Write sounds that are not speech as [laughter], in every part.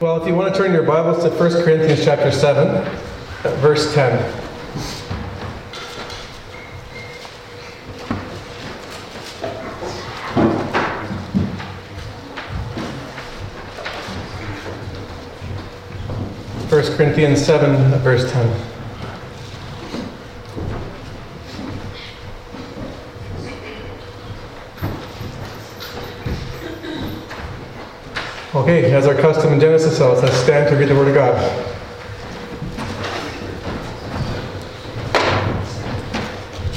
Well, if you want to turn your Bibles to 1 Corinthians chapter 7, verse 10. First Corinthians 7, verse 10. Okay, as our custom in Genesis tells, let's stand to read the Word of God.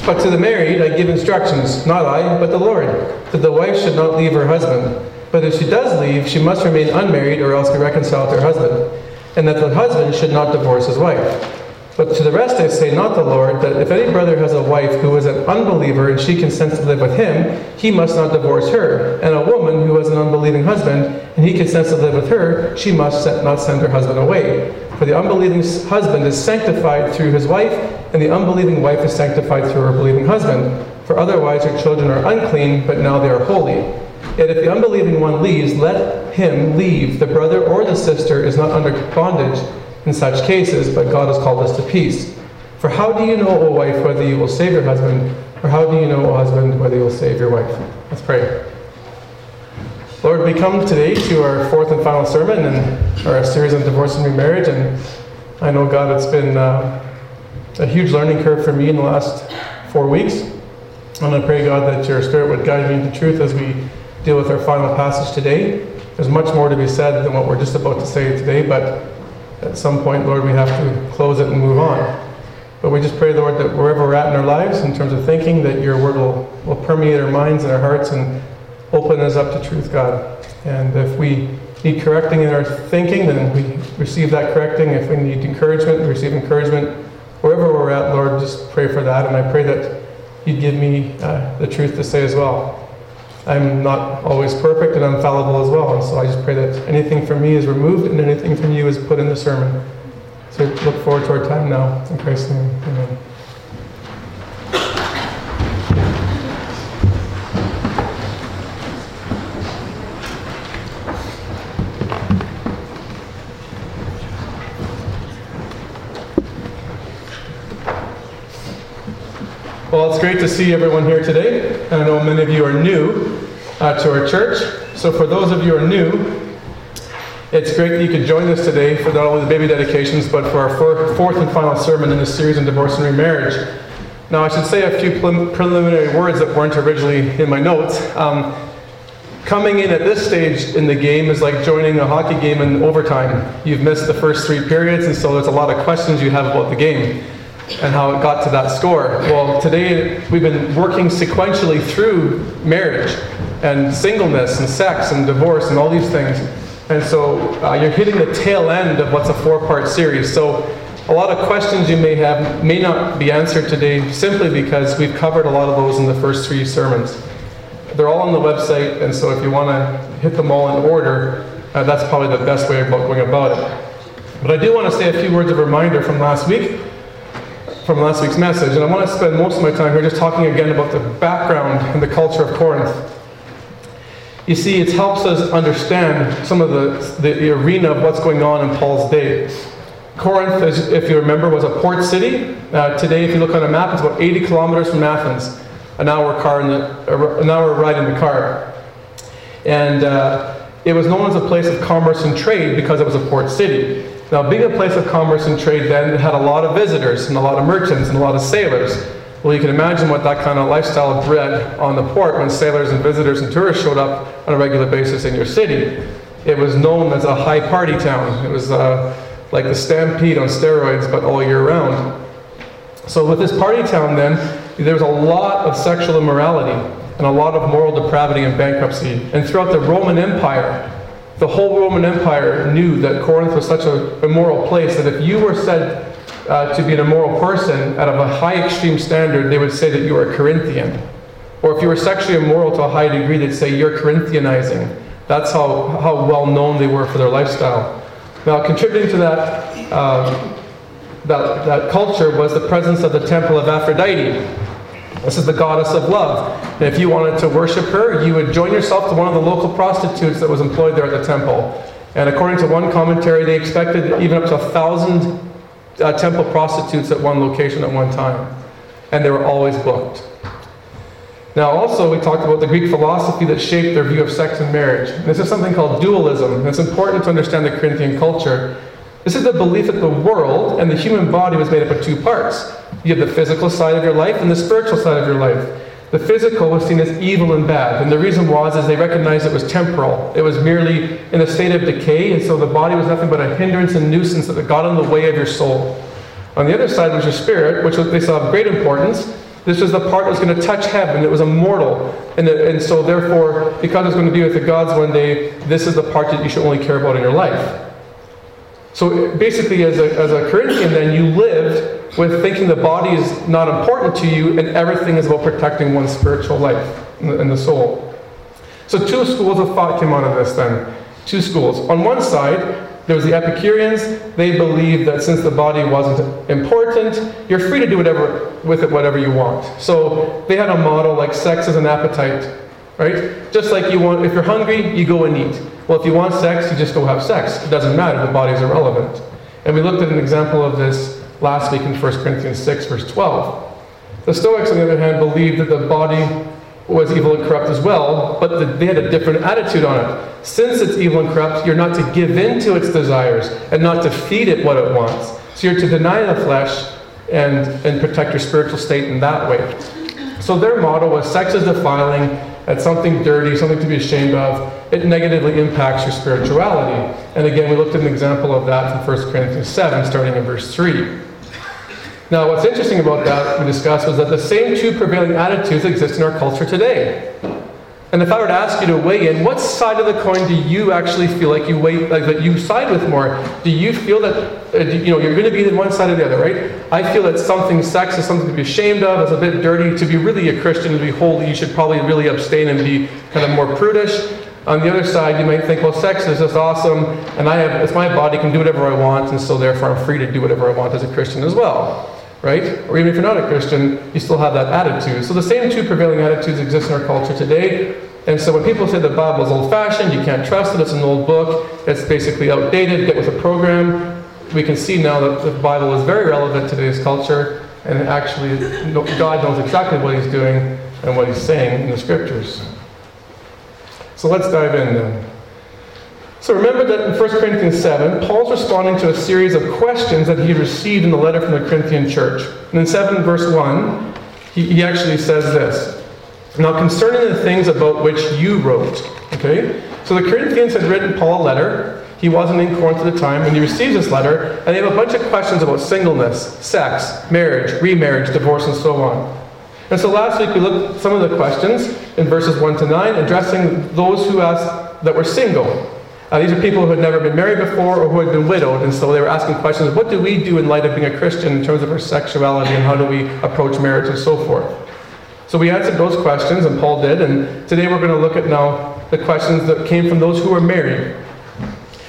But to the married I give instructions, not I, but the Lord, that the wife should not leave her husband. But if she does leave, she must remain unmarried or else be reconciled to her husband, and that the husband should not divorce his wife. But to the rest I say, not the Lord, that if any brother has a wife who is an unbeliever and she consents to live with him, he must not divorce her. And a woman who has an unbelieving husband and he consents to live with her, she must not send her husband away. For the unbelieving husband is sanctified through his wife, and the unbelieving wife is sanctified through her believing husband. For otherwise her children are unclean, but now they are holy. Yet if the unbelieving one leaves, let him leave. The brother or the sister is not under bondage in such cases, but God has called us to peace. For how do you know, O wife, whether you will save your husband, or how do you know, O husband, whether you will save your wife? Let's pray. Lord, we come today to our fourth and final sermon in our series on divorce and remarriage, and I know, God, it's been uh, a huge learning curve for me in the last four weeks. And I pray, God, that your Spirit would guide me into truth as we deal with our final passage today. There's much more to be said than what we're just about to say today, but at some point, Lord, we have to close it and move on. But we just pray, Lord, that wherever we're at in our lives, in terms of thinking, that your word will, will permeate our minds and our hearts and open us up to truth, God. And if we need correcting in our thinking, then we receive that correcting. If we need encouragement, we receive encouragement. Wherever we're at, Lord, just pray for that. And I pray that you'd give me uh, the truth to say as well. I'm not always perfect and I'm fallible as well. And so I just pray that anything from me is removed and anything from you is put in the sermon. So look forward to our time now. In Christ's name, amen. Well, it's great to see everyone here today. I know many of you are new uh, to our church. So, for those of you who are new, it's great that you could join us today for not only the baby dedications, but for our fourth and final sermon in this series on divorce and remarriage. Now, I should say a few preliminary words that weren't originally in my notes. Um, coming in at this stage in the game is like joining a hockey game in overtime. You've missed the first three periods, and so there's a lot of questions you have about the game and how it got to that score. Well, today we've been working sequentially through marriage and singleness and sex and divorce and all these things. And so uh, you're hitting the tail end of what's a four part series. So a lot of questions you may have may not be answered today simply because we've covered a lot of those in the first three sermons. They're all on the website, and so if you want to hit them all in order, uh, that's probably the best way of going about it. But I do want to say a few words of reminder from last week from last week's message, and I want to spend most of my time here just talking again about the background and the culture of Corinth. You see, it helps us understand some of the, the, arena of what's going on in Paul's day. Corinth, if you remember, was a port city. Uh, today, if you look on a map, it's about 80 kilometers from Athens, an hour car in the, an hour ride in the car. And uh, it was known as a place of commerce and trade because it was a port city. Now, being a place of commerce and trade then, it had a lot of visitors and a lot of merchants and a lot of sailors. Well, you can imagine what that kind of lifestyle bred on the port when sailors and visitors and tourists showed up on a regular basis in your city. It was known as a high party town. It was uh, like the Stampede on steroids, but all year round. So, with this party town, then, there was a lot of sexual immorality and a lot of moral depravity and bankruptcy. And throughout the Roman Empire, the whole Roman Empire knew that Corinth was such a immoral place that if you were said uh, to be an immoral person out of a high extreme standard, they would say that you were a Corinthian. Or if you were sexually immoral to a high degree, they'd say you're Corinthianizing. That's how, how well known they were for their lifestyle. Now, contributing to that, uh, that, that culture was the presence of the temple of Aphrodite, this is the goddess of love. And if you wanted to worship her, you would join yourself to one of the local prostitutes that was employed there at the temple. And according to one commentary, they expected even up to a thousand uh, temple prostitutes at one location at one time. And they were always booked. Now, also, we talked about the Greek philosophy that shaped their view of sex and marriage. This is something called dualism. And it's important to understand the Corinthian culture. This is the belief that the world and the human body was made up of two parts. You have the physical side of your life and the spiritual side of your life. The physical was seen as evil and bad, and the reason was is they recognized it was temporal. It was merely in a state of decay, and so the body was nothing but a hindrance and nuisance that got in the way of your soul. On the other side was your spirit, which they saw of great importance. This was the part that was going to touch heaven. It was immortal. And, and so, therefore, because it's going to be with the gods one day, this is the part that you should only care about in your life. So, basically, as a, as a Corinthian, then, you lived with thinking the body is not important to you and everything is about protecting one's spiritual life and the soul. So, two schools of thought came out of this then. Two schools. On one side, there was the Epicureans. They believed that since the body wasn't important, you're free to do whatever with it whatever you want. So they had a model like sex is an appetite, right? Just like you want, if you're hungry, you go and eat. Well, if you want sex, you just go have sex. It doesn't matter. The body's irrelevant. And we looked at an example of this last week in 1 Corinthians 6, verse 12. The Stoics, on the other hand, believed that the body was evil and corrupt as well, but the, they had a different attitude on it. Since it's evil and corrupt, you're not to give in to its desires and not to feed it what it wants. So you're to deny the flesh and, and protect your spiritual state in that way. So their motto was sex is defiling, it's something dirty, something to be ashamed of. It negatively impacts your spirituality. And again, we looked at an example of that from 1 Corinthians 7, starting in verse 3. Now, what's interesting about that we discussed was that the same two prevailing attitudes exist in our culture today. And if I were to ask you to weigh in, what side of the coin do you actually feel like you weigh, like that you side with more? Do you feel that uh, you know you're going to be on one side or the other, right? I feel that something sex is something to be ashamed of. It's a bit dirty. To be really a Christian, to be holy, you should probably really abstain and be kind of more prudish. On the other side, you might think, well, sex is just awesome, and I have it's my body can do whatever I want, and so therefore I'm free to do whatever I want as a Christian as well right? Or even if you're not a Christian, you still have that attitude. So the same two prevailing attitudes exist in our culture today. And so when people say the Bible is old fashioned, you can't trust it, it's an old book, it's basically outdated, get with a program, we can see now that the Bible is very relevant to today's culture, and actually, God knows exactly what He's doing and what He's saying in the scriptures. So let's dive in then. So remember that in 1 Corinthians 7, Paul's responding to a series of questions that he received in the letter from the Corinthian church. And in 7 verse 1, he, he actually says this. Now concerning the things about which you wrote. Okay? So the Corinthians had written Paul a letter. He wasn't in Corinth at the time, and he receives this letter, and they have a bunch of questions about singleness, sex, marriage, remarriage, divorce, and so on. And so last week we looked at some of the questions in verses 1 to 9, addressing those who asked that were single. Uh, these are people who had never been married before or who had been widowed, and so they were asking questions what do we do in light of being a Christian in terms of our sexuality and how do we approach marriage and so forth? So we answered those questions, and Paul did, and today we're going to look at now the questions that came from those who were married.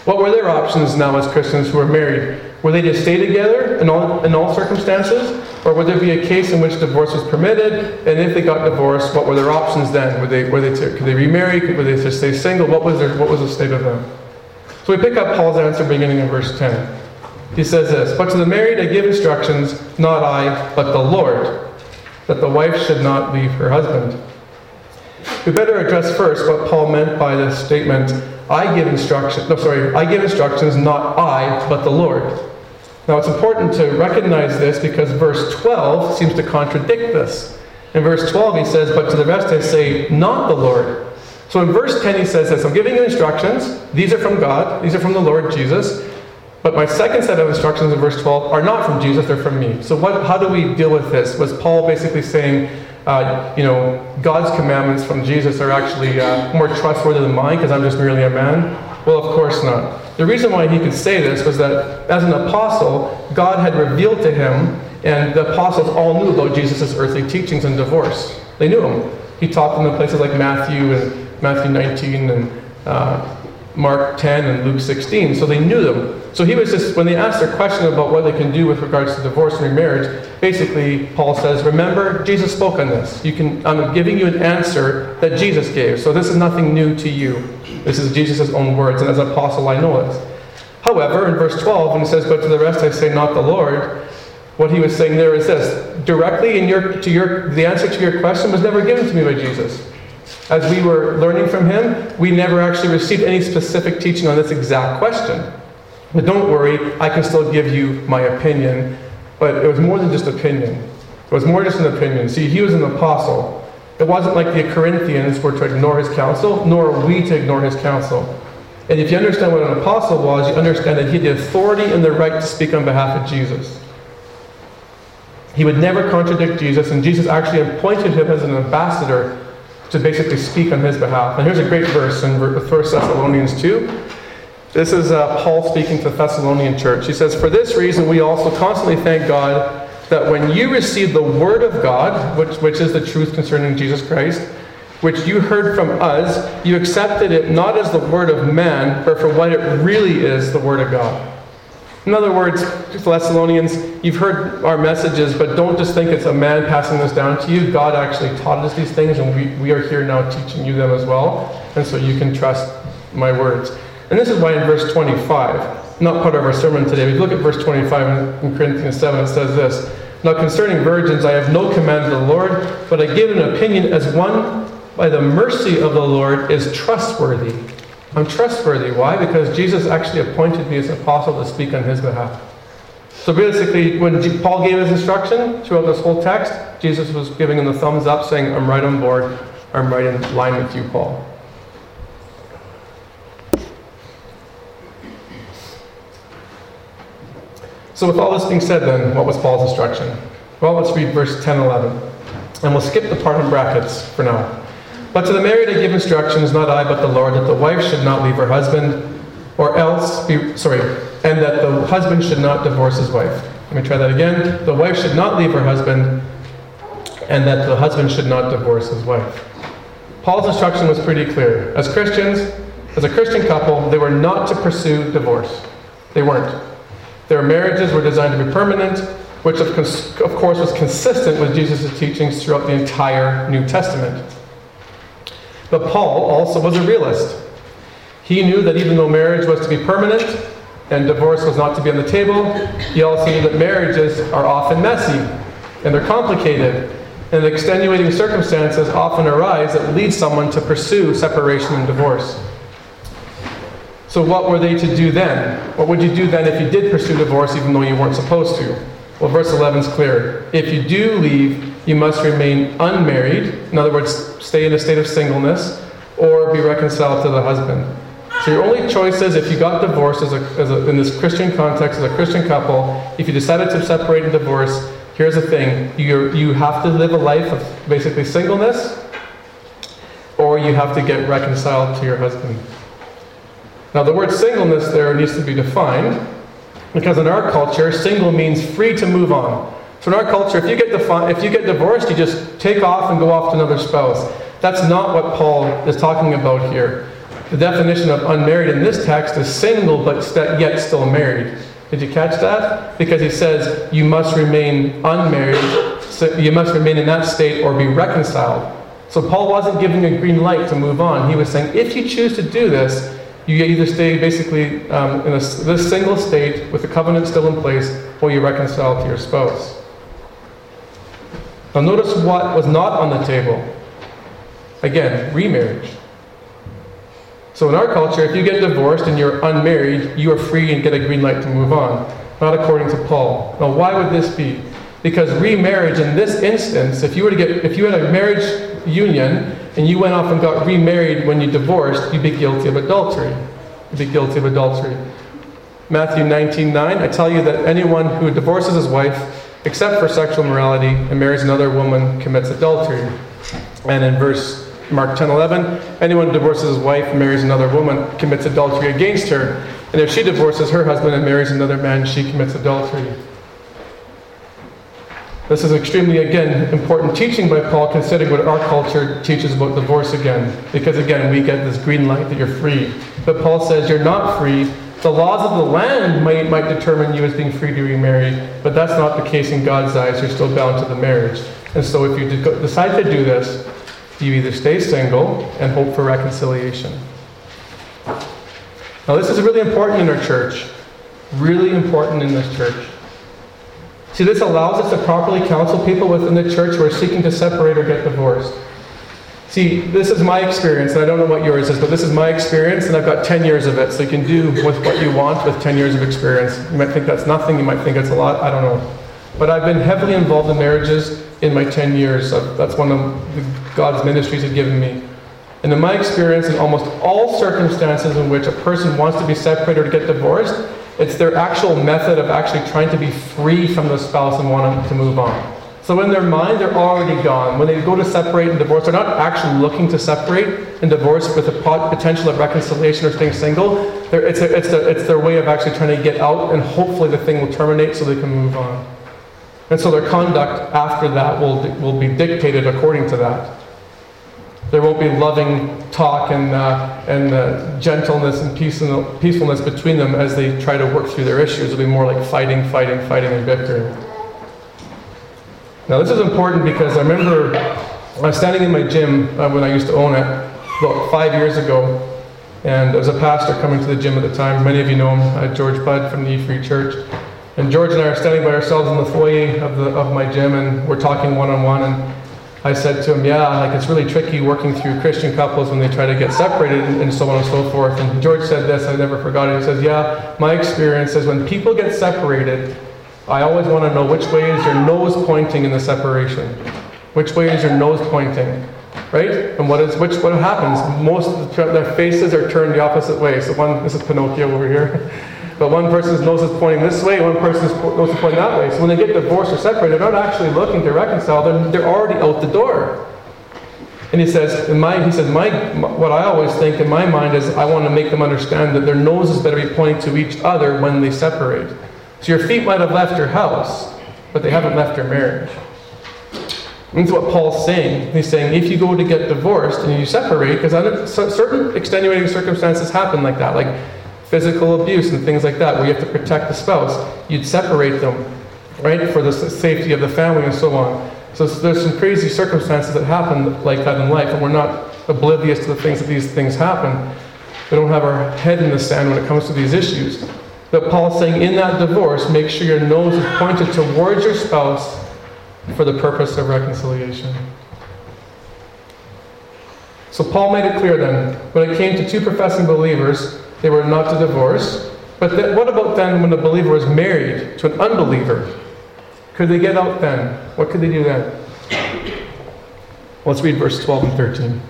What were their options now as Christians who were married? Were they to stay together in all, in all circumstances? Or would there be a case in which divorce was permitted? And if they got divorced, what were their options then? Were they, were they to, could they remarry? Could, they to stay single? What was, their, what was the state of them? So we pick up Paul's answer beginning in verse 10. He says this But to the married I give instructions, not I, but the Lord, that the wife should not leave her husband. We better address first what Paul meant by this statement I give instructions, no, sorry, I give instructions, not I, but the Lord. Now it's important to recognize this because verse 12 seems to contradict this. In verse 12 he says, But to the rest I say, not the Lord. So in verse 10 he says this I'm giving you instructions. These are from God, these are from the Lord Jesus. But my second set of instructions in verse 12 are not from Jesus, they're from me. So what, how do we deal with this? Was Paul basically saying, uh, you know, God's commandments from Jesus are actually uh, more trustworthy than mine because I'm just merely a man? Well, of course not. The reason why he could say this was that as an apostle, God had revealed to him, and the apostles all knew about Jesus' earthly teachings and divorce. They knew him. He taught them in places like Matthew and Matthew 19 and uh, Mark 10 and Luke 16, so they knew them. So he was just, when they asked their question about what they can do with regards to divorce and remarriage, basically Paul says, Remember, Jesus spoke on this. You can, I'm giving you an answer that Jesus gave. So this is nothing new to you. This is Jesus' own words, and as an apostle, I know it. However, in verse 12, when he says, But to the rest I say, not the Lord, what he was saying there is this directly in your, to your, the answer to your question was never given to me by Jesus. As we were learning from him, we never actually received any specific teaching on this exact question. But don't worry, I can still give you my opinion. But it was more than just opinion. It was more just an opinion. See, he was an apostle. It wasn't like the Corinthians were to ignore his counsel, nor are we to ignore his counsel. And if you understand what an apostle was, you understand that he had the authority and the right to speak on behalf of Jesus. He would never contradict Jesus, and Jesus actually appointed him as an ambassador to basically speak on his behalf. And here's a great verse in 1 Thessalonians 2. This is uh, Paul speaking to the Thessalonian church. He says, For this reason, we also constantly thank God that when you received the word of God, which, which is the truth concerning Jesus Christ, which you heard from us, you accepted it not as the word of man, but for what it really is, the word of God. In other words, Thessalonians, you've heard our messages, but don't just think it's a man passing this down to you. God actually taught us these things, and we, we are here now teaching you them as well. And so you can trust my words. And this is why in verse 25, not part of our sermon today, but look at verse 25 in Corinthians 7, it says this Now concerning virgins, I have no command of the Lord, but I give an opinion as one by the mercy of the Lord is trustworthy. I'm trustworthy. Why? Because Jesus actually appointed me as an apostle to speak on his behalf. So basically, when Paul gave his instruction throughout this whole text, Jesus was giving him the thumbs up, saying, I'm right on board. I'm right in line with you, Paul. So, with all this being said, then, what was Paul's instruction? Well, let's read verse 10 11. And we'll skip the part in brackets for now. But to the married I give instructions, not I, but the Lord, that the wife should not leave her husband, or else be, sorry, and that the husband should not divorce his wife. Let me try that again. The wife should not leave her husband, and that the husband should not divorce his wife. Paul's instruction was pretty clear. As Christians, as a Christian couple, they were not to pursue divorce. They weren't. Their marriages were designed to be permanent, which of, course was consistent with Jesus' teachings throughout the entire New Testament. But Paul also was a realist. He knew that even though marriage was to be permanent and divorce was not to be on the table, he also knew that marriages are often messy and they're complicated, and extenuating circumstances often arise that lead someone to pursue separation and divorce. So, what were they to do then? What would you do then if you did pursue divorce even though you weren't supposed to? Well, verse 11 is clear. If you do leave, you must remain unmarried. In other words, stay in a state of singleness or be reconciled to the husband. So your only choice is if you got divorced as a, as a, in this Christian context, as a Christian couple, if you decided to separate and divorce, here's the thing. you you have to live a life of basically singleness or you have to get reconciled to your husband. Now the word singleness there needs to be defined because in our culture, single means free to move on. So in our culture, if you get defi- if you get divorced, you just take off and go off to another spouse. That's not what Paul is talking about here. The definition of unmarried in this text is single but st- yet still married. Did you catch that? Because he says you must remain unmarried, so you must remain in that state or be reconciled. So Paul wasn't giving a green light to move on. He was saying if you choose to do this, you either stay basically um, in a, this single state with the covenant still in place, or you reconcile to your spouse. Now, notice what was not on the table. Again, remarriage. So, in our culture, if you get divorced and you're unmarried, you are free and get a green light to move on. Not according to Paul. Now, why would this be? Because remarriage in this instance, if you were to get, if you had a marriage union and you went off and got remarried when you divorced, you'd be guilty of adultery. You'd be guilty of adultery. Matthew 19 9, I tell you that anyone who divorces his wife, except for sexual morality, and marries another woman, commits adultery. And in verse Mark 10 11, anyone divorces his wife and marries another woman commits adultery against her. And if she divorces her husband and marries another man, she commits adultery. This is extremely, again, important teaching by Paul, considering what our culture teaches about divorce again. Because, again, we get this green light that you're free But Paul says you're not free. The laws of the land might, might determine you as being free to remarry, but that's not the case in God's eyes. You're still bound to the marriage. And so if you decide to do this, you either stay single and hope for reconciliation. Now, this is really important in our church. Really important in this church. See, this allows us to properly counsel people within the church who are seeking to separate or get divorced. See, this is my experience, and I don't know what yours is, but this is my experience, and I've got 10 years of it, so you can do with what you want with 10 years of experience. You might think that's nothing, you might think it's a lot, I don't know. But I've been heavily involved in marriages in my 10 years. That's one of God's ministries He's given me. And in my experience, in almost all circumstances in which a person wants to be separated or to get divorced, it's their actual method of actually trying to be free from the spouse and wanting to move on. So in their mind, they're already gone. When they go to separate and divorce, they're not actually looking to separate and divorce with the potential of reconciliation or staying single. It's, a, it's, a, it's their way of actually trying to get out, and hopefully the thing will terminate so they can move on. And so their conduct after that will, will be dictated according to that. There won't be loving talk and, uh, and uh, gentleness and peacefulness between them as they try to work through their issues. It'll be more like fighting, fighting, fighting, and bickering. Now, this is important because I remember I was standing in my gym uh, when I used to own it about five years ago, and there was a pastor coming to the gym at the time. Many of you know him, uh, George Budd from the E Free Church. And George and I are standing by ourselves in the foyer of, the, of my gym, and we're talking one on one. And I said to him, Yeah, like it's really tricky working through Christian couples when they try to get separated and, and so on and so forth. And George said this, I never forgot it. He says, Yeah, my experience is when people get separated, I always want to know which way is your nose pointing in the separation. Which way is your nose pointing? Right? And what is which what happens? Most of the, their faces are turned the opposite way. So one this is Pinocchio over here. [laughs] But one person's nose is pointing this way, one person's nose is pointing that way. So when they get divorced or separated, they're not actually looking to reconcile. They're, they're already out the door. And he says, in my, he says, my, what I always think in my mind is I want to make them understand that their noses better be pointing to each other when they separate. So your feet might have left your house, but they haven't left your marriage. That's what Paul's saying. He's saying if you go to get divorced and you separate, because certain extenuating circumstances happen like that, like physical abuse and things like that, where you have to protect the spouse, you'd separate them, right, for the safety of the family and so on. So there's some crazy circumstances that happen like that in life, and we're not oblivious to the things that these things happen. We don't have our head in the sand when it comes to these issues. But Paul's saying in that divorce, make sure your nose is pointed towards your spouse for the purpose of reconciliation. So Paul made it clear then, when it came to two professing believers, they were not to divorce. But th- what about then when a believer was married to an unbeliever? Could they get out then? What could they do then? Let's read verse 12 and 13.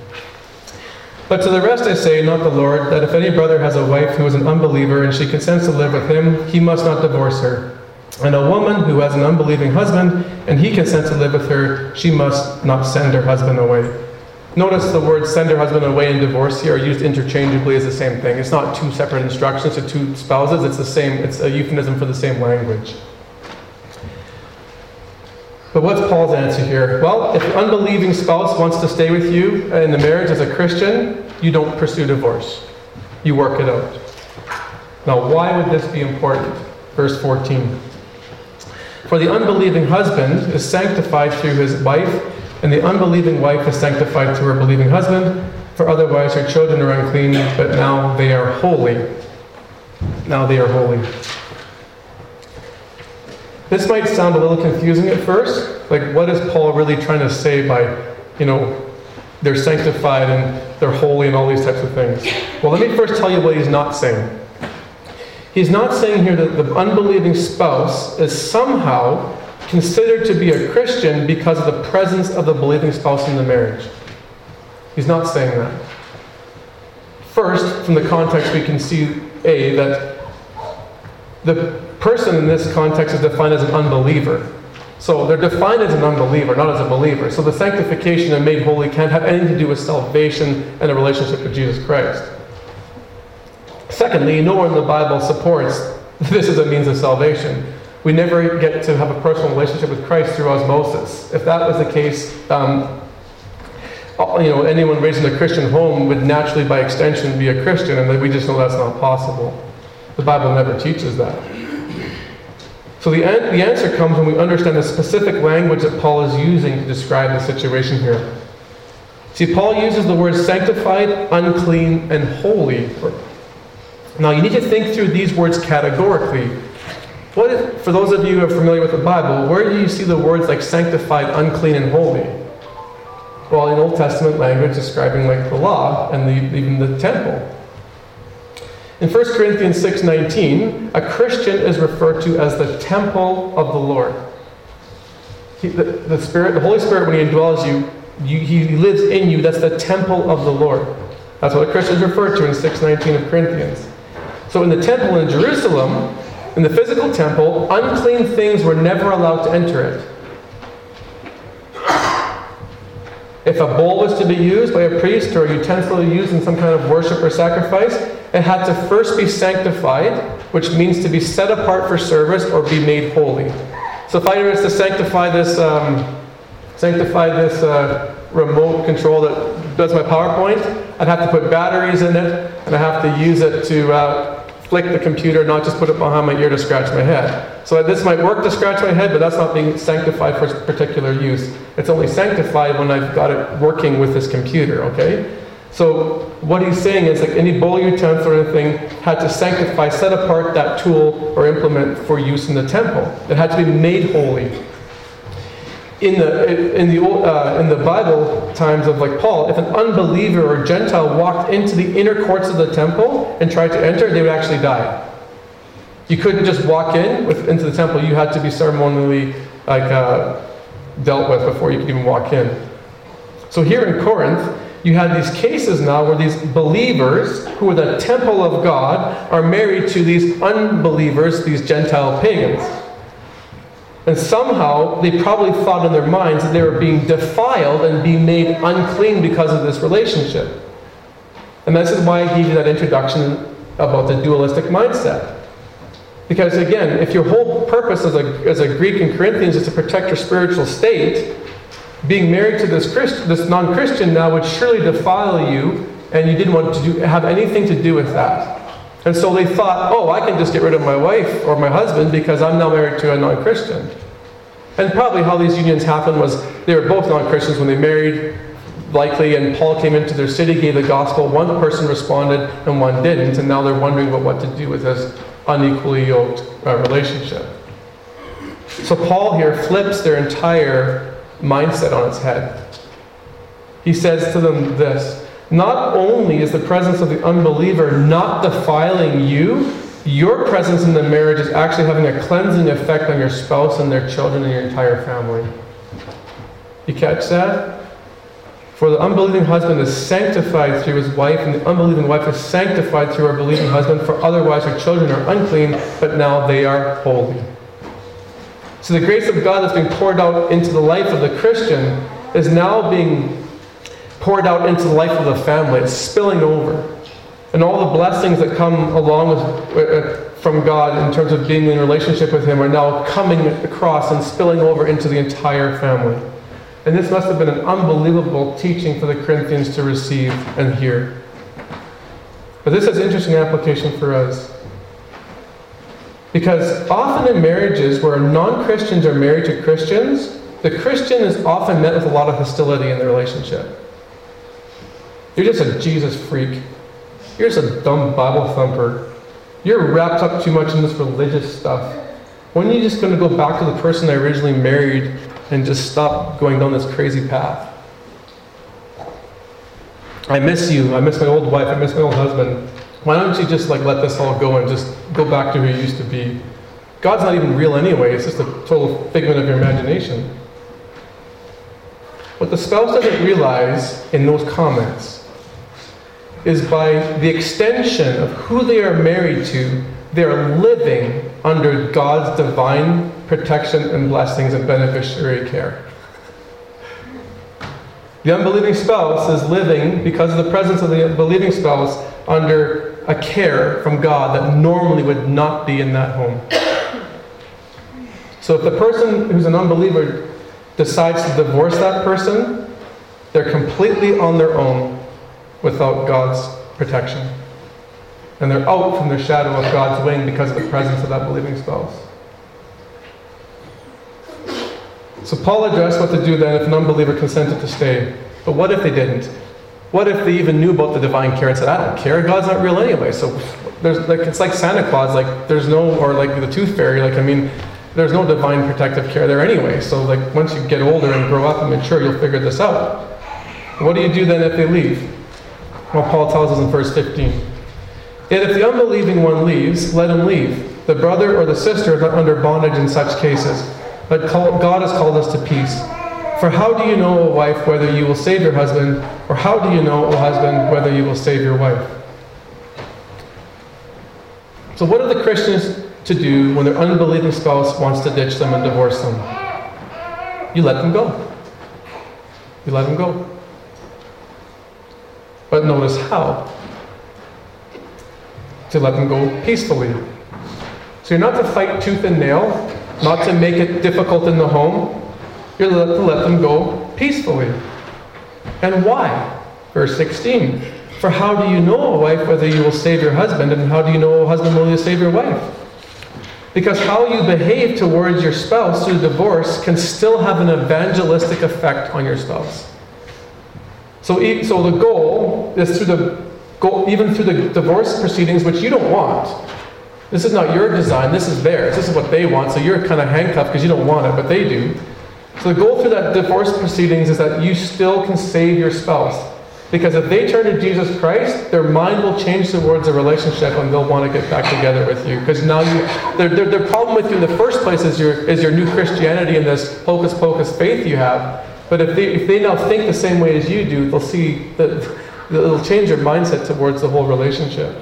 But to the rest I say, not the Lord, that if any brother has a wife who is an unbeliever and she consents to live with him, he must not divorce her. And a woman who has an unbelieving husband and he consents to live with her, she must not send her husband away. Notice the words send her husband away and divorce here are used interchangeably as the same thing. It's not two separate instructions to two spouses, it's the same, it's a euphemism for the same language. But what's Paul's answer here? Well, if the unbelieving spouse wants to stay with you in the marriage as a Christian, you don't pursue divorce. You work it out. Now, why would this be important? Verse 14. For the unbelieving husband is sanctified through his wife and the unbelieving wife is sanctified through her believing husband, for otherwise her children are unclean, but now they are holy. Now they are holy. This might sound a little confusing at first. Like, what is Paul really trying to say by, you know, they're sanctified and they're holy and all these types of things? Well, let me first tell you what he's not saying. He's not saying here that the unbelieving spouse is somehow considered to be a Christian because of the presence of the believing spouse in the marriage. He's not saying that. First, from the context, we can see A, that the person in this context is defined as an unbeliever. So they're defined as an unbeliever, not as a believer. So the sanctification and made holy can't have anything to do with salvation and a relationship with Jesus Christ. Secondly, nowhere in the Bible supports [laughs] this as a means of salvation we never get to have a personal relationship with Christ through osmosis. If that was the case, um, you know, anyone raised in a Christian home would naturally, by extension, be a Christian, and we just know that's not possible. The Bible never teaches that. So the, an- the answer comes when we understand the specific language that Paul is using to describe the situation here. See, Paul uses the words sanctified, unclean, and holy. Now, you need to think through these words categorically. What, for those of you who are familiar with the Bible, where do you see the words like sanctified, unclean, and holy? Well, in Old Testament language, describing like the law and the, even the temple. In 1 Corinthians 6:19, a Christian is referred to as the temple of the Lord. He, the, the Spirit, the Holy Spirit, when He indwells you, you, He lives in you. That's the temple of the Lord. That's what a Christian is referred to in 6:19 of Corinthians. So in the temple in Jerusalem, in the physical temple, unclean things were never allowed to enter it. If a bowl was to be used by a priest or a utensil used in some kind of worship or sacrifice, it had to first be sanctified, which means to be set apart for service or be made holy. So if I was to sanctify this, um, sanctify this uh, remote control that does my PowerPoint, I'd have to put batteries in it, and I have to use it to uh, flick the computer, not just put it behind my ear to scratch my head. So this might work to scratch my head, but that's not being sanctified for particular use. It's only sanctified when I've got it working with this computer, okay? So what he's saying is like any bowl utensil or anything had to sanctify, set apart that tool or implement for use in the temple. It had to be made holy in the in the uh, in the Bible times of like Paul, if an unbeliever or Gentile walked into the inner courts of the temple and tried to enter, they would actually die. You couldn't just walk in with, into the temple; you had to be ceremonially like uh, dealt with before you could even walk in. So here in Corinth, you had these cases now where these believers, who are the temple of God, are married to these unbelievers, these Gentile pagans. And somehow they probably thought in their minds that they were being defiled and being made unclean because of this relationship. And this is why I gave you that introduction about the dualistic mindset. Because again, if your whole purpose as a, as a Greek in Corinthians is to protect your spiritual state, being married to this, Christ, this non-Christian now would surely defile you, and you didn't want to do, have anything to do with that. And so they thought, oh, I can just get rid of my wife or my husband because I'm now married to a non Christian. And probably how these unions happened was they were both non Christians when they married, likely, and Paul came into their city, gave the gospel. One person responded and one didn't, and now they're wondering about what to do with this unequally yoked uh, relationship. So Paul here flips their entire mindset on its head. He says to them this not only is the presence of the unbeliever not defiling you, your presence in the marriage is actually having a cleansing effect on your spouse and their children and your entire family. You catch that? For the unbelieving husband is sanctified through his wife, and the unbelieving wife is sanctified through her believing husband, for otherwise her children are unclean, but now they are holy. So the grace of God that's being poured out into the life of the Christian is now being poured out into the life of the family. It's spilling over. And all the blessings that come along with, uh, from God in terms of being in relationship with Him are now coming across and spilling over into the entire family. And this must have been an unbelievable teaching for the Corinthians to receive and hear. But this has interesting application for us. Because often in marriages where non Christians are married to Christians, the Christian is often met with a lot of hostility in the relationship. You're just a Jesus freak. You're just a dumb Bible thumper. You're wrapped up too much in this religious stuff. When are you just going to go back to the person I originally married and just stop going down this crazy path? I miss you. I miss my old wife. I miss my old husband. Why don't you just like let this all go and just go back to who you used to be? God's not even real anyway. It's just a total figment of your imagination. What the spouse doesn't realize in those comments is by the extension of who they are married to, they're living under God's divine protection and blessings and beneficiary care. The unbelieving spouse is living, because of the presence of the believing spouse, under a care from God that normally would not be in that home. So if the person who's an unbeliever decides to divorce that person, They're completely on their own without God's protection. And they're out from the shadow of God's wing because of the presence of that believing spouse. So Paul addressed what to do then if an unbeliever consented to stay. But what if they didn't? What if they even knew about the divine care and said, I don't care, God's not real anyway. So there's like it's like Santa Claus, like there's no or like the tooth fairy, like I mean, there's no divine protective care there anyway. So like once you get older and grow up and mature, you'll figure this out. What do you do then if they leave? Well, Paul tells us in verse 15. And if the unbelieving one leaves, let him leave. The brother or the sister is not under bondage in such cases, but God has called us to peace. For how do you know, O wife, whether you will save your husband, or how do you know, O husband, whether you will save your wife? So, what are the Christians to do when their unbelieving spouse wants to ditch them and divorce them? You let them go. You let them go. But notice how. To let them go peacefully. So you're not to fight tooth and nail, not to make it difficult in the home. You're to let them go peacefully. And why? Verse 16. For how do you know, a wife, whether you will save your husband, and how do you know, a husband, will you save your wife? Because how you behave towards your spouse through divorce can still have an evangelistic effect on your spouse. So, so the goal is through the even through the divorce proceedings, which you don't want. This is not your design. This is theirs. This is what they want. So you're kind of handcuffed because you don't want it, but they do. So the goal through that divorce proceedings is that you still can save your spouse. Because if they turn to Jesus Christ, their mind will change towards a relationship and they'll want to get back together with you. Because now you, their, their, their problem with you in the first place is your, is your new Christianity and this hocus pocus faith you have. But if they, if they now think the same way as you do, they'll see that it'll change your mindset towards the whole relationship.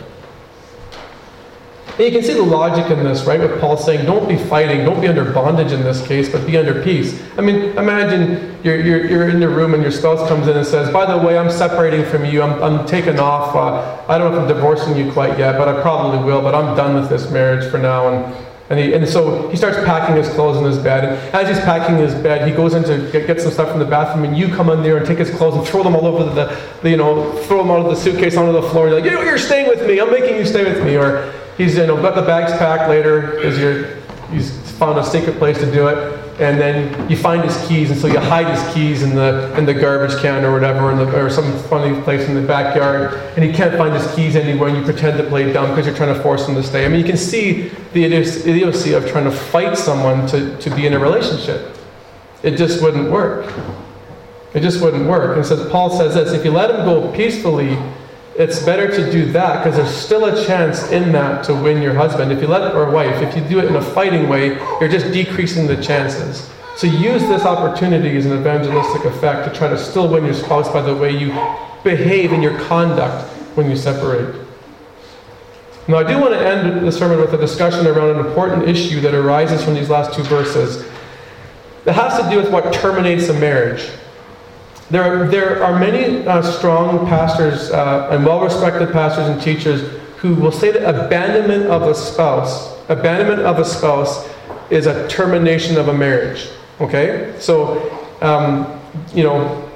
And you can see the logic in this, right? With Paul saying, don't be fighting, don't be under bondage in this case, but be under peace. I mean, imagine you're, you're, you're in your room and your spouse comes in and says, by the way, I'm separating from you, I'm, I'm taking off. Uh, I don't know if I'm divorcing you quite yet, but I probably will, but I'm done with this marriage for now. And, and, he, and so he starts packing his clothes in his bed. And as he's packing his bed, he goes in to get, get some stuff from the bathroom, and you come in there and take his clothes and throw them all over the, the you know, throw them out of the suitcase onto the floor. You're like, you know, you're staying with me. I'm making you stay with me. Or he's you know got the bags packed later because you're he's found a secret place to do it and then you find his keys and so you hide his keys in the in the garbage can or whatever the, or some funny place in the backyard and he can't find his keys anywhere and you pretend to play dumb because you're trying to force him to stay. I mean you can see the idiocy of trying to fight someone to, to be in a relationship. It just wouldn't work. It just wouldn't work. And says paul says this if you let him go peacefully it's better to do that because there's still a chance in that to win your husband. If you let or wife, if you do it in a fighting way, you're just decreasing the chances. So use this opportunity as an evangelistic effect to try to still win your spouse by the way you behave in your conduct when you separate. Now, I do want to end the sermon with a discussion around an important issue that arises from these last two verses. It has to do with what terminates a marriage. There are, there are many uh, strong pastors uh, and well respected pastors and teachers who will say that abandonment of a spouse, abandonment of a spouse is a termination of a marriage. Okay? So, um, you know,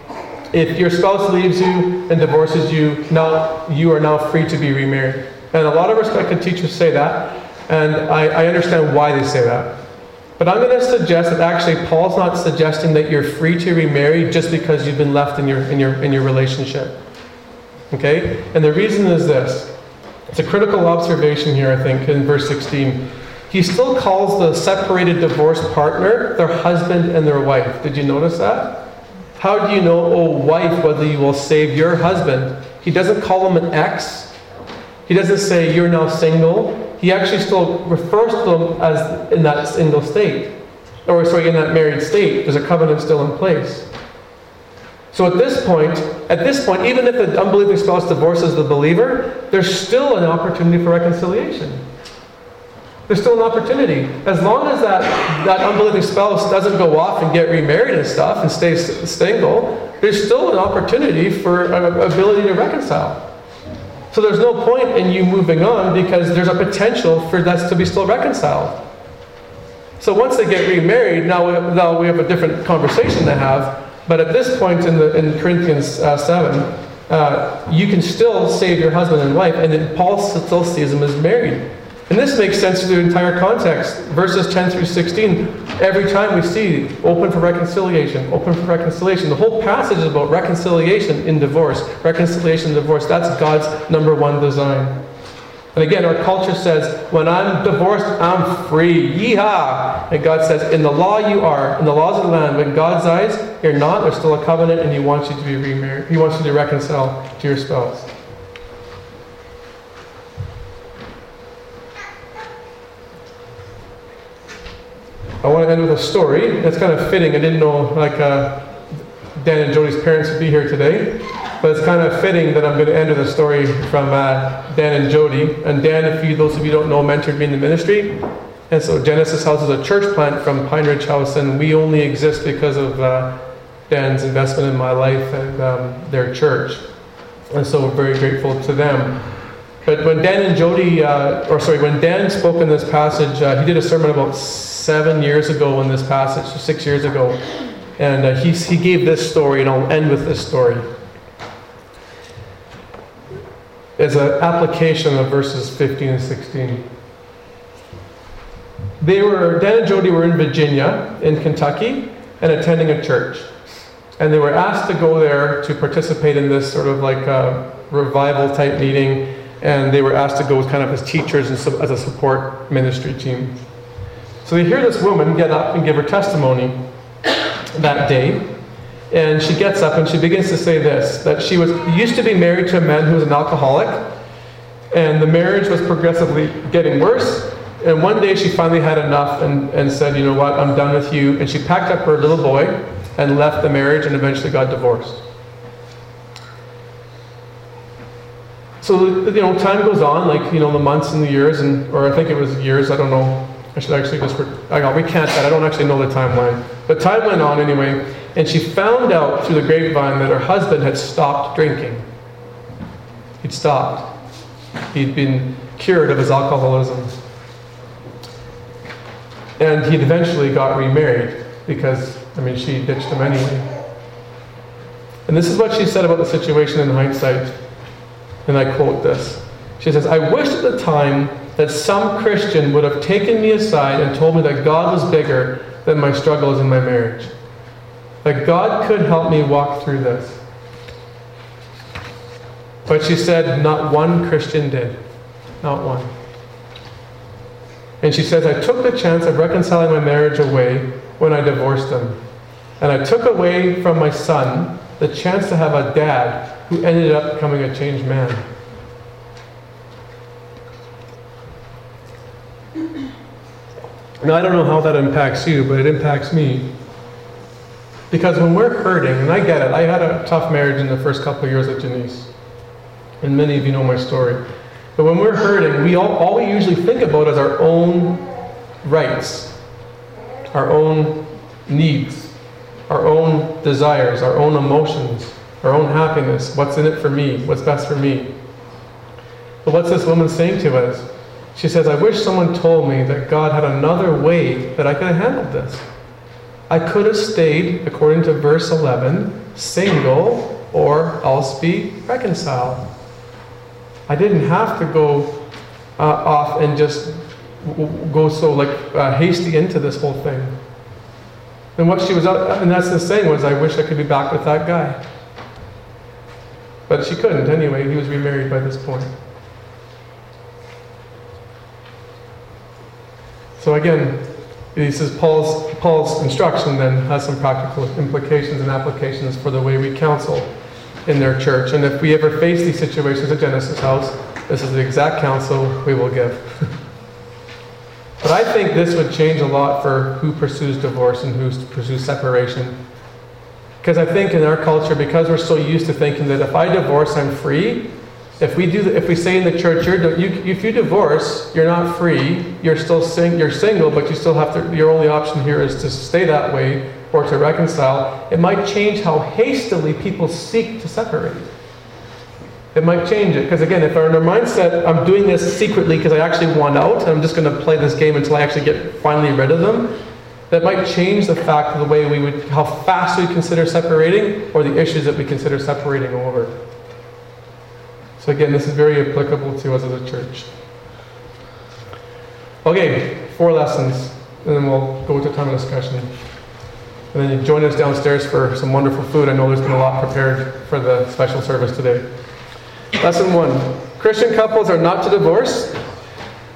if your spouse leaves you and divorces you, now you are now free to be remarried. And a lot of respected teachers say that, and I, I understand why they say that. But I'm going to suggest that actually Paul's not suggesting that you're free to remarry just because you've been left in your, in your, in your relationship. Okay? And the reason is this it's a critical observation here, I think, in verse 16. He still calls the separated divorced partner their husband and their wife. Did you notice that? How do you know, oh wife, whether you will save your husband? He doesn't call him an ex. He doesn't say you're now single he actually still refers to them as in that single state. Or, sorry, in that married state. There's a covenant still in place. So at this point, at this point, even if the unbelieving spouse divorces the believer, there's still an opportunity for reconciliation. There's still an opportunity. As long as that, that unbelieving spouse doesn't go off and get remarried and stuff and stay single, there's still an opportunity for an ability to reconcile. So there's no point in you moving on because there's a potential for us to be still reconciled. So once they get remarried, now we, now we have a different conversation to have. but at this point in, the, in Corinthians uh, 7, uh, you can still save your husband and wife, and then Paul still sees them as married. And this makes sense to the entire context. Verses 10 through 16, every time we see open for reconciliation, open for reconciliation. The whole passage is about reconciliation in divorce. Reconciliation in divorce. That's God's number one design. And again, our culture says, when I'm divorced, I'm free. Yeehaw! And God says, in the law you are, in the laws of the land, but in God's eyes, you're not. There's still a covenant, and He wants you to be remarried. He wants you to reconcile to your spouse. I want to end with a story. That's kind of fitting. I didn't know like uh, Dan and Jody's parents would be here today, but it's kind of fitting that I'm going to end with a story from uh, Dan and Jody. And Dan, if you those of you don't know, mentored me in the ministry. And so Genesis House is a church plant from Pine Ridge House, and we only exist because of uh, Dan's investment in my life and um, their church. And so we're very grateful to them. But when Dan and Jody, uh, or sorry, when Dan spoke in this passage, uh, he did a sermon about seven years ago in this passage, six years ago. And uh, he, he gave this story, and I'll end with this story. As an application of verses 15 and 16. They were, Dan and Jody were in Virginia, in Kentucky, and attending a church. And they were asked to go there to participate in this sort of like a revival type meeting and they were asked to go kind of as teachers and as a support ministry team. So they hear this woman get up and give her testimony that day. And she gets up and she begins to say this that she was used to be married to a man who was an alcoholic, and the marriage was progressively getting worse. And one day she finally had enough and, and said, You know what, I'm done with you. And she packed up her little boy and left the marriage and eventually got divorced. So, you know, time goes on, like, you know, the months and the years, and, or I think it was years, I don't know. I should actually just, I got, recant that, I don't actually know the timeline. But time went on anyway, and she found out through the grapevine that her husband had stopped drinking. He'd stopped. He'd been cured of his alcoholism. And he'd eventually got remarried because, I mean, she ditched him anyway. And this is what she said about the situation in hindsight. And I quote this. She says, I wish at the time that some Christian would have taken me aside and told me that God was bigger than my struggles in my marriage. That God could help me walk through this. But she said, not one Christian did. Not one. And she says, I took the chance of reconciling my marriage away when I divorced him. And I took away from my son the chance to have a dad who ended up becoming a changed man. I don't know how that impacts you, but it impacts me. Because when we're hurting, and I get it, I had a tough marriage in the first couple of years with Janice. And many of you know my story. But when we're hurting, we all, all we usually think about is our own rights, our own needs, our own desires, our own emotions our own happiness. What's in it for me? What's best for me? But what's this woman saying to us? She says, I wish someone told me that God had another way that I could have handled this. I could have stayed, according to verse 11, single or else be reconciled. I didn't have to go uh, off and just go so like uh, hasty into this whole thing. And what she was, and that's the saying was, I wish I could be back with that guy. But she couldn't anyway. He was remarried by this point. So again, this is Paul's, Paul's instruction then has some practical implications and applications for the way we counsel in their church. And if we ever face these situations at Genesis House, this is the exact counsel we will give. [laughs] but I think this would change a lot for who pursues divorce and who pursues separation because I think in our culture, because we're so used to thinking that if I divorce, I'm free. If we do, if we say in the church, you, if you divorce, you're not free. You're still sing, you're single, but you still have to. Your only option here is to stay that way or to reconcile. It might change how hastily people seek to separate. It might change it because again, if our mindset, I'm doing this secretly because I actually want out, and I'm just going to play this game until I actually get finally rid of them that might change the fact of the way we would, how fast we consider separating or the issues that we consider separating over. So, again, this is very applicable to us as a church. Okay, four lessons, and then we'll go to time of discussion. And then you join us downstairs for some wonderful food. I know there's been a lot prepared for the special service today. Lesson one Christian couples are not to divorce,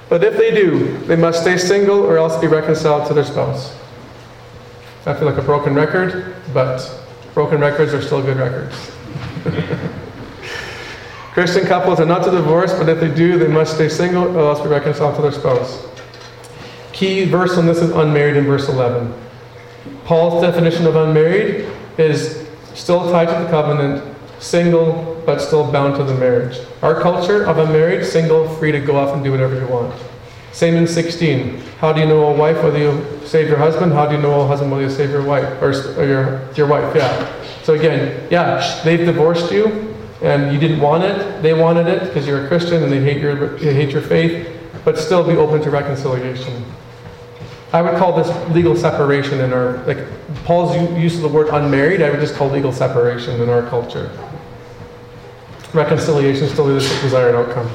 but if they do, they must stay single or else be reconciled to their spouse. I feel like a broken record, but broken records are still good records. [laughs] Christian couples are not to divorce, but if they do, they must stay single or else be reconciled to their spouse. Key verse on this is unmarried in verse 11. Paul's definition of unmarried is still tied to the covenant, single, but still bound to the marriage. Our culture of unmarried, single, free to go off and do whatever you want. Same in 16. How do you know a wife whether you save your husband? How do you know a husband whether you save your wife? Or, or your, your wife, yeah. So again, yeah, they've divorced you and you didn't want it. They wanted it because you're a Christian and they hate your, they hate your faith, but still be open to reconciliation. I would call this legal separation in our, like Paul's use of the word unmarried, I would just call legal separation in our culture. Reconciliation still is the desired outcome.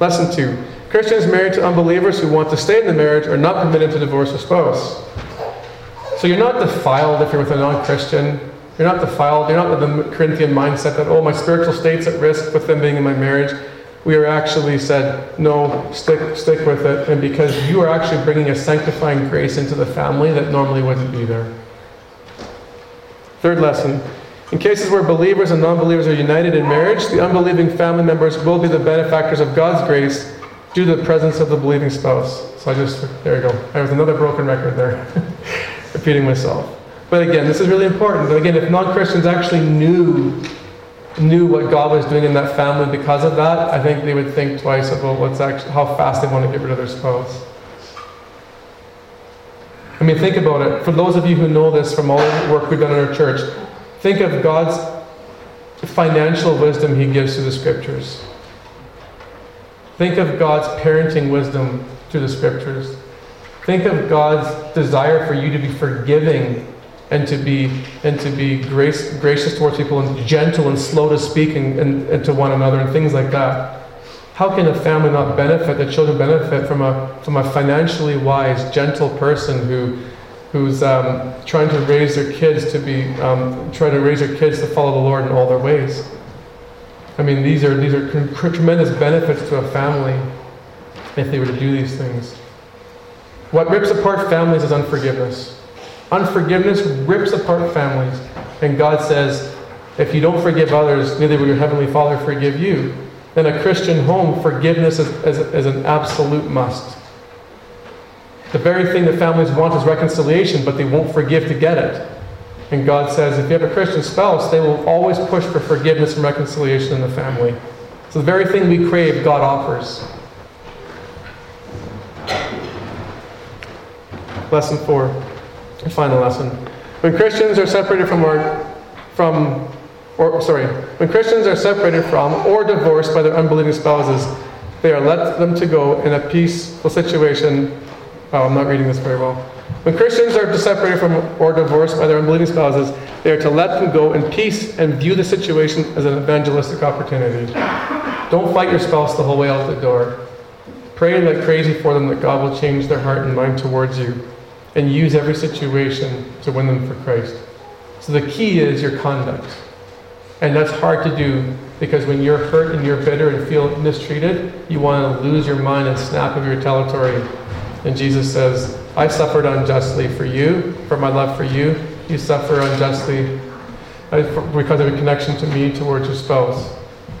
Lesson two Christians married to unbelievers who want to stay in the marriage are not permitted to divorce a spouse. So you're not defiled if you're with a non Christian. You're not defiled. You're not with the Corinthian mindset that, oh, my spiritual state's at risk with them being in my marriage we are actually said, no, stick, stick with it. And because you are actually bringing a sanctifying grace into the family that normally wouldn't be there. Third lesson. In cases where believers and non believers are united in marriage, the unbelieving family members will be the benefactors of God's grace due to the presence of the believing spouse. So I just, there you go. I was another broken record there, [laughs] repeating myself. But again, this is really important. Again, if non Christians actually knew knew what God was doing in that family because of that, I think they would think twice about what's actually, how fast they want to get rid of their spouse. I mean, think about it. For those of you who know this from all the work we've done in our church, think of God's financial wisdom He gives through the scriptures. Think of God's parenting wisdom through the scriptures. Think of God's desire for you to be forgiving and to be and to be grace, gracious towards people and gentle and slow to speak and, and, and, to one another and things like that. How can a family not benefit, the children benefit from a from a financially wise, gentle person who who's um, trying to raise their kids to be um, trying to raise their kids to follow the Lord in all their ways? I mean, these are these are tremendous benefits to a family if they were to do these things. What rips apart families is unforgiveness. Unforgiveness rips apart families. And God says, if you don't forgive others, neither will your Heavenly Father forgive you. In a Christian home, forgiveness is, is, is an absolute must. The very thing that families want is reconciliation, but they won't forgive to get it. And God says, if you have a Christian spouse, they will always push for forgiveness and reconciliation in the family. So the very thing we crave, God offers. Lesson four final lesson. When Christians are separated from from, or sorry, when Christians are separated from or divorced by their unbelieving spouses, they are let them to go in a peaceful situation. Oh, I'm not reading this very well. When Christians are separated from or divorced by their unbelieving spouses, they are to let them go in peace and view the situation as an evangelistic opportunity. Don't fight your spouse the whole way out the door. Pray like crazy for them that God will change their heart and mind towards you and use every situation to win them for Christ. So the key is your conduct. And that's hard to do because when you're hurt and you're bitter and feel mistreated, you want to lose your mind and snap of your territory. And Jesus says, I suffered unjustly for you, for my love for you. You suffer unjustly uh, because of your connection to me towards your spouse.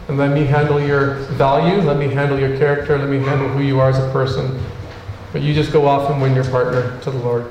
And let me handle your value, let me handle your character, let me handle who you are as a person. But you just go off and win your partner to the Lord.